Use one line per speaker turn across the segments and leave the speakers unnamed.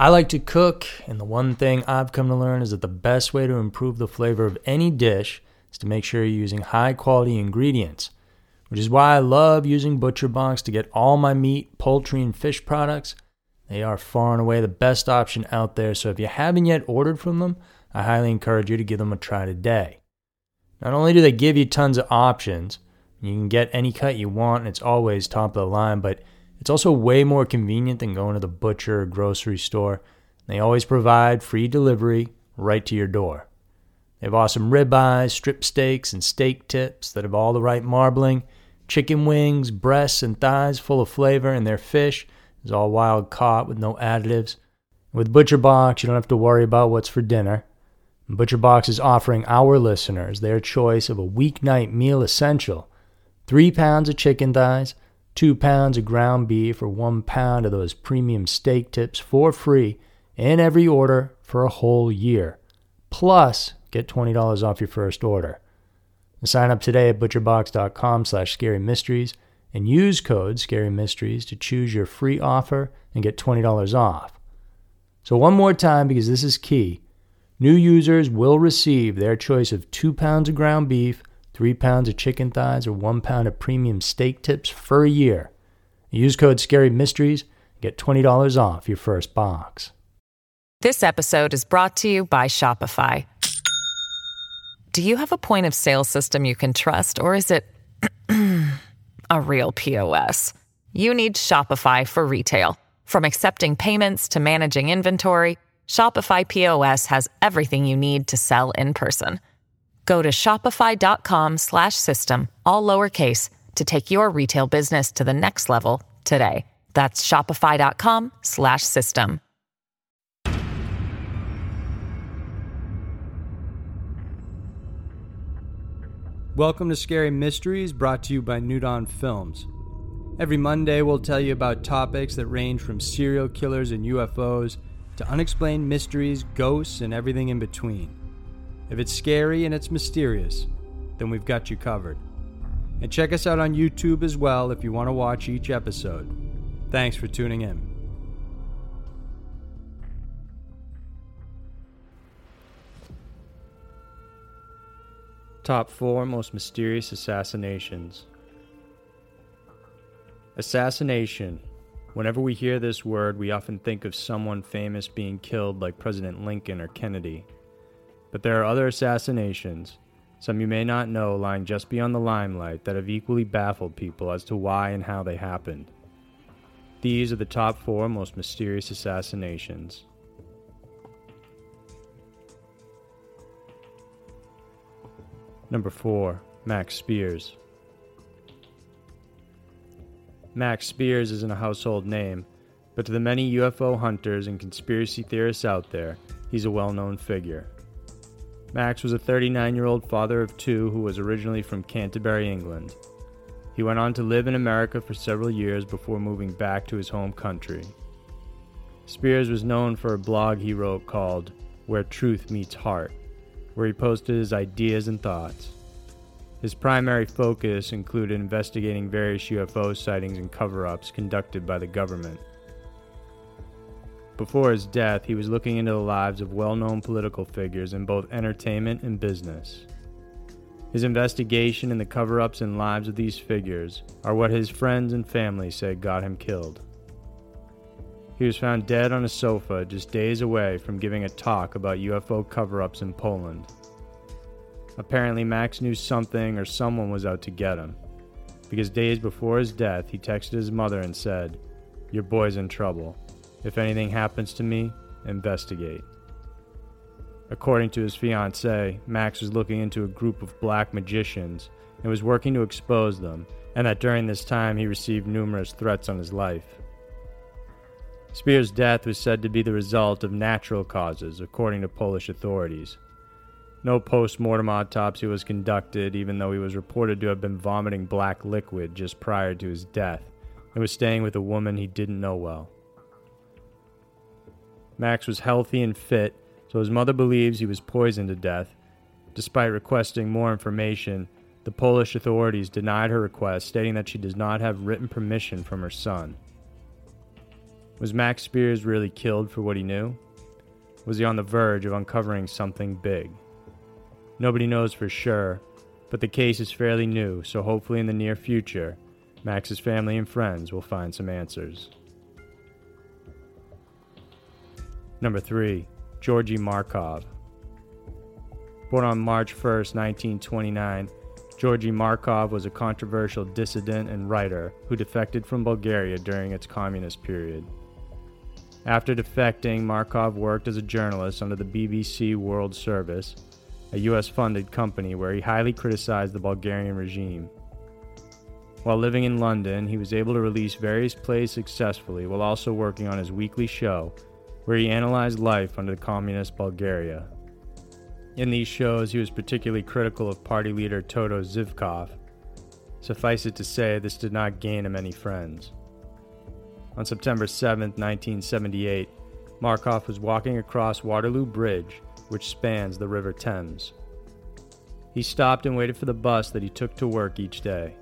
I like to cook, and the one thing I've come to learn is that the best way to improve the flavor of any dish is to make sure you're using high quality ingredients, which is why I love using ButcherBox to get all my meat, poultry, and fish products. They are far and away the best option out there, so if you haven't yet ordered from them, I highly encourage you to give them a try today. Not only do they give you tons of options, you can get any cut you want, and it's always top of the line, but it's also way more convenient than going to the butcher or grocery store. They always provide free delivery right to your door. They have awesome ribeyes, strip steaks, and steak tips that have all the right marbling, chicken wings, breasts, and thighs full of flavor, and their fish is all wild caught with no additives. With ButcherBox, you don't have to worry about what's for dinner. ButcherBox is offering our listeners their choice of a weeknight meal essential three pounds of chicken thighs, two pounds of ground beef, or one pound of those premium steak tips for free in every order for a whole year. Plus, get $20 off your first order. Sign up today at butcherbox.com slash scary and use code ScaryMysteries to choose your free offer and get $20 off. So, one more time, because this is key new users will receive their choice of two pounds of ground beef three pounds of chicken thighs, or one pound of premium steak tips for a year. Use code Scary Mysteries get $20 off your first box.
This episode is brought to you by Shopify. Do you have a point of sale system you can trust, or is it a real POS? You need Shopify for retail. From accepting payments to managing inventory, Shopify POS has everything you need to sell in person. Go to shopify.com slash system, all lowercase, to take your retail business to the next level today. That's shopify.com slash system.
Welcome to Scary Mysteries, brought to you by New Dawn Films. Every Monday, we'll tell you about topics that range from serial killers and UFOs to unexplained mysteries, ghosts, and everything in between. If it's scary and it's mysterious, then we've got you covered. And check us out on YouTube as well if you want to watch each episode. Thanks for tuning in. Top 4 Most Mysterious Assassinations Assassination. Whenever we hear this word, we often think of someone famous being killed, like President Lincoln or Kennedy. But there are other assassinations, some you may not know lying just beyond the limelight, that have equally baffled people as to why and how they happened. These are the top four most mysterious assassinations. Number 4. Max Spiers. Max Spiers isn't a household name, but to the many UFO hunters and conspiracy theorists out there, he's a well known figure. Max was a 39 year old father of two who was originally from Canterbury, England. He went on to live in America for several years before moving back to his home country. Spiers was known for a blog he wrote called Where Truth Meets Heart, where he posted his ideas and thoughts. His primary focus included investigating various UFO sightings and cover ups conducted by the government. Before his death, he was looking into the lives of well known political figures in both entertainment and business. His investigation and the cover ups and lives of these figures are what his friends and family say got him killed. He was found dead on a sofa just days away from giving a talk about UFO cover ups in Poland. Apparently, Max knew something or someone was out to get him, because days before his death, he texted his mother and said, Your boy's in trouble. If anything happens to me, investigate. According to his fiancee, Max was looking into a group of black magicians and was working to expose them, and that during this time he received numerous threats on his life. Spiers' death was said to be the result of natural causes, according to Polish authorities. No post mortem autopsy was conducted, even though he was reported to have been vomiting black liquid just prior to his death and was staying with a woman he didn't know well. Max was healthy and fit, so his mother believes he was poisoned to death. Despite requesting more information, the Polish authorities denied her request, stating that she does not have written permission from her son. Was Max Spiers really killed for what he knew? Was he on the verge of uncovering something big? Nobody knows for sure, but the case is fairly new, so hopefully in the near future, Max's family and friends will find some answers. Number 3. Georgi Markov. Born on March 1, 1929, Georgi Markov was a controversial dissident and writer who defected from Bulgaria during its communist period. After defecting, Markov worked as a journalist under the BBC World Service, a US funded company where he highly criticized the Bulgarian regime. While living in London, he was able to release various plays successfully while also working on his weekly show, where he analyzed life under communist Bulgaria. In these shows, he was particularly critical of party leader Todor Zhivkov. Suffice it to say, this did not gain him any friends. On September 7, 1978, Markov was walking across Waterloo Bridge, which spans the River Thames. He stopped and waited for the bus that he took to work each day.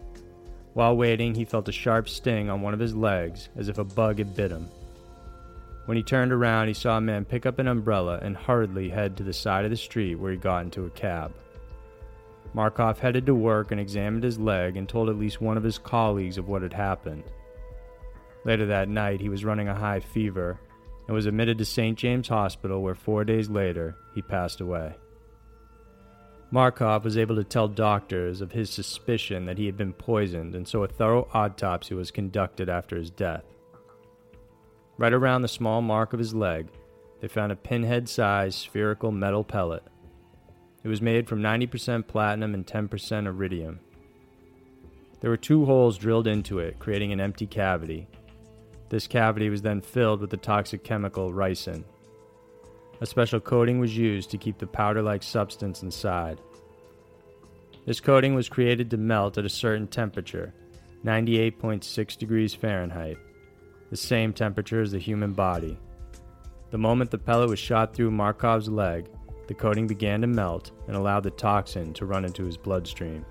While waiting, he felt a sharp sting on one of his legs, as if a bug had bit him. When he turned around, he saw a man pick up an umbrella and hurriedly head to the side of the street where he got into a cab. Markov headed to work and examined his leg and told at least one of his colleagues of what had happened. Later that night, he was running a high fever and was admitted to St. James Hospital, where four days later he passed away. Markov was able to tell doctors of his suspicion that he had been poisoned, and so a thorough autopsy was conducted after his death. Right around the small mark of his leg, they found a pinhead sized spherical metal pellet. It was made from 90% platinum and 10% iridium. There were two holes drilled into it, creating an empty cavity. This cavity was then filled with the toxic chemical ricin. A special coating was used to keep the powder like substance inside. This coating was created to melt at a certain temperature, 98.6 degrees Fahrenheit the same temperature as the human body. The moment the pellet was shot through Markov's leg, the coating began to melt and allowed the toxin to run into his bloodstream.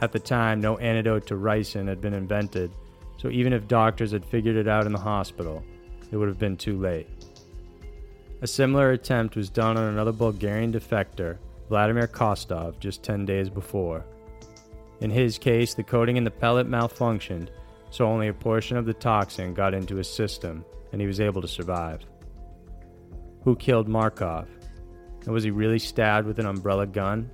At the time, no antidote to ricin had been invented, so even if doctors had figured it out in the hospital, it would have been too late. A similar attempt was done on another Bulgarian defector, Vladimir Kostov, just 10 days before. In his case, the coating in the pellet malfunctioned so only a portion of the toxin got into his system and he was able to survive. Who killed Markov? And was he really stabbed with an umbrella gun?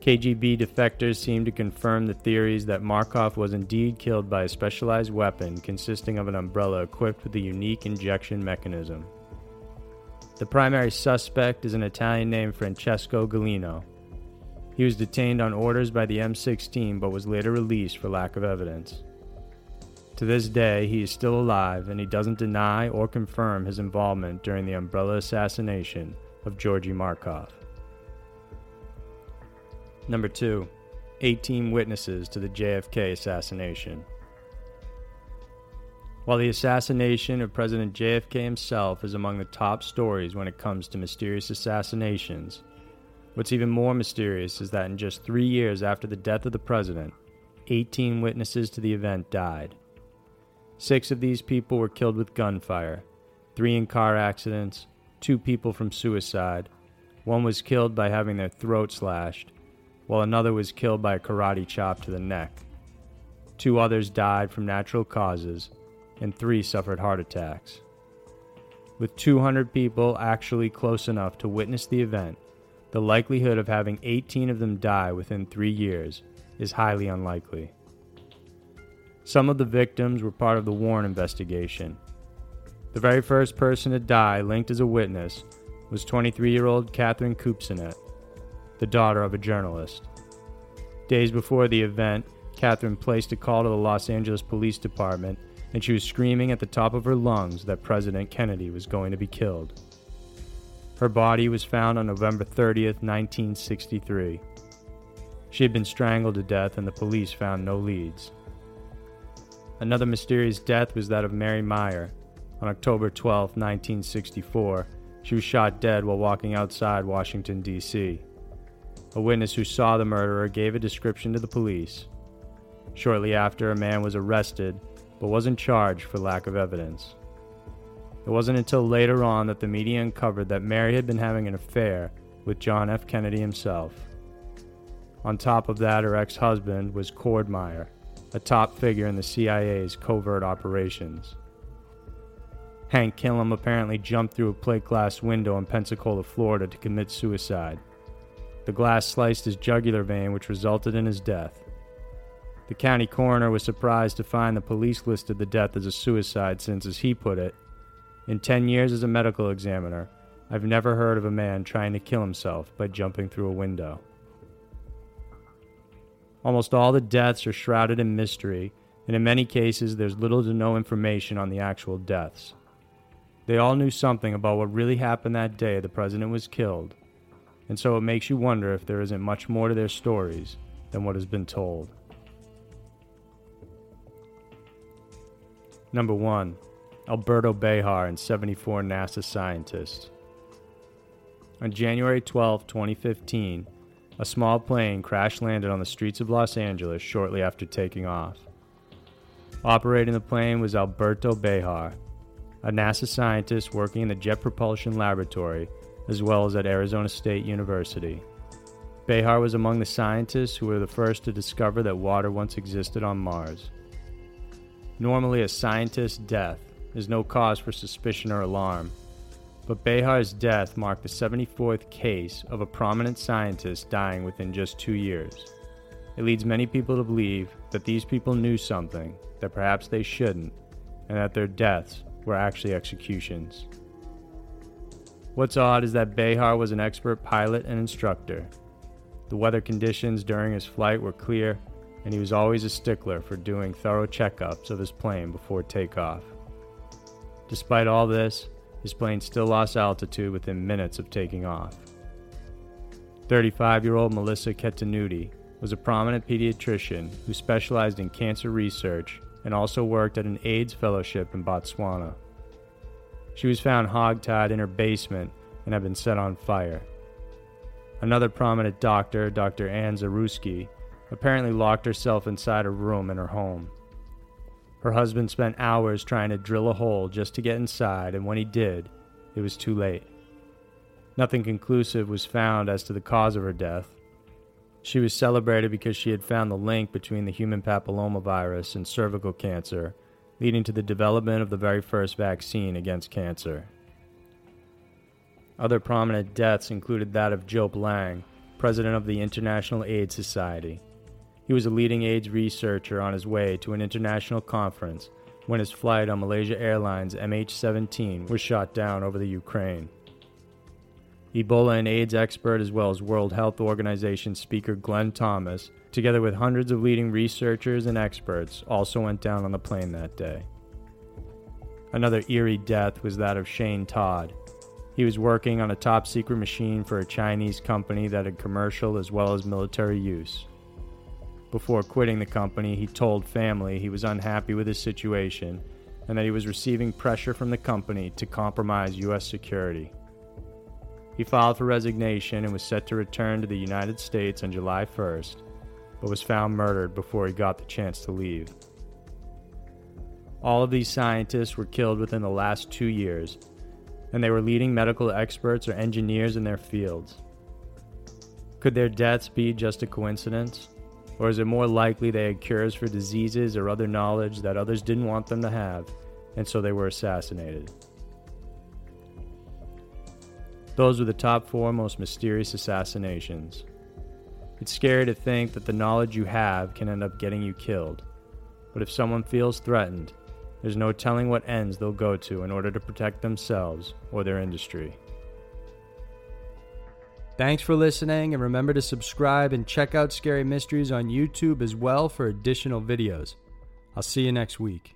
KGB defectors seem to confirm the theories that Markov was indeed killed by a specialized weapon consisting of an umbrella equipped with a unique injection mechanism. The primary suspect is an Italian named Francesco Gullino. He was detained on orders by the MI6 but was later released for lack of evidence. To this day, he is still alive and he doesn't deny or confirm his involvement during the umbrella assassination of Georgi Markov. Number 2. 18 witnesses to the JFK assassination. While the assassination of President JFK himself is among the top stories when it comes to mysterious assassinations, what's even more mysterious is that in just three years after the death of the president, 18 witnesses to the event died. Six of these people were killed with gunfire, three in car accidents, two people from suicide. One was killed by having their throat slashed, while another was killed by a karate chop to the neck. Two others died from natural causes, and three suffered heart attacks. With 200 people actually close enough to witness the event, the likelihood of having 18 of them die within three years is highly unlikely. Some of the victims were part of the Warren investigation. The very first person to die linked as a witness was 23 year old Catherine Kupcinet, the daughter of a journalist. Days before the event, Catherine placed a call to the Los Angeles Police Department and she was screaming at the top of her lungs that President Kennedy was going to be killed. Her body was found on November 30th, 1963. She had been strangled to death and the police found no leads. Another mysterious death was that of Mary Meyer. On October 12, 1964, she was shot dead while walking outside Washington, D.C. A witness who saw the murderer gave a description to the police. Shortly after, a man was arrested but wasn't charged for lack of evidence. It wasn't until later on that the media uncovered that Mary had been having an affair with John F. Kennedy himself. On top of that, her ex husband was Cord Meyer, a top figure in the CIA's covert operations. Hank Killam apparently jumped through a plate glass window in Pensacola, Florida to commit suicide. The glass sliced his jugular vein, which resulted in his death. The county coroner was surprised to find the police listed the death as a suicide since, as he put it, in 10 years as a medical examiner, I've never heard of a man trying to kill himself by jumping through a window. Almost all the deaths are shrouded in mystery, and in many cases, there's little to no information on the actual deaths. They all knew something about what really happened that day the president was killed, and so it makes you wonder if there isn't much more to their stories than what has been told. Number 1 Alberto Behar and 74 NASA scientists. On January 12, 2015, a small plane crash landed on the streets of Los Angeles shortly after taking off. Operating the plane was Alberto Behar, a NASA scientist working in the Jet Propulsion Laboratory as well as at Arizona State University. Behar was among the scientists who were the first to discover that water once existed on Mars. Normally, a scientist's death is no cause for suspicion or alarm, but Behar's death marked the 74th case of a prominent scientist dying within just two years. It leads many people to believe that these people knew something that perhaps they shouldn't, and that their deaths were actually executions. What's odd is that Behar was an expert pilot and instructor. The weather conditions during his flight were clear, and he was always a stickler for doing thorough checkups of his plane before takeoff. Despite all this, his plane still lost altitude within minutes of taking off. 35 year old Melissa Ketunuti was a prominent pediatrician who specialized in cancer research and also worked at an AIDS fellowship in Botswana. She was found hogtied in her basement and had been set on fire. Another prominent doctor, Dr. Ann Szarewski, apparently locked herself inside a room in her home. Her husband spent hours trying to drill a hole just to get inside, and when he did, it was too late. Nothing conclusive was found as to the cause of her death. She was celebrated because she had found the link between the human papillomavirus and cervical cancer, leading to the development of the very first vaccine against cancer. Other prominent deaths included that of Joe Lang, president of the International AIDS Society. He was a leading AIDS researcher on his way to an international conference when his flight on Malaysia Airlines MH17 was shot down over the Ukraine. Ebola and AIDS expert as well as World Health Organization speaker Glenn Thomas, together with hundreds of leading researchers and experts, also went down on the plane that day. Another eerie death was that of Shane Todd. He was working on a top secret machine for a Chinese company that had commercial as well as military use. Before quitting the company, he told family he was unhappy with his situation and that he was receiving pressure from the company to compromise U.S. security. He filed for resignation and was set to return to the United States on July 1st, but was found murdered before he got the chance to leave. All of these scientists were killed within the last two years, and they were leading medical experts or engineers in their fields. Could their deaths be just a coincidence? Or is it more likely they had cures for diseases or other knowledge that others didn't want them to have, and so they were assassinated? Those were the top four most mysterious assassinations. It's scary to think that the knowledge you have can end up getting you killed, but if someone feels threatened, there's no telling what ends they'll go to in order to protect themselves or their industry. Thanks for listening, and remember to subscribe and check out Scary Mysteries on YouTube as well for additional videos. I'll see you next week.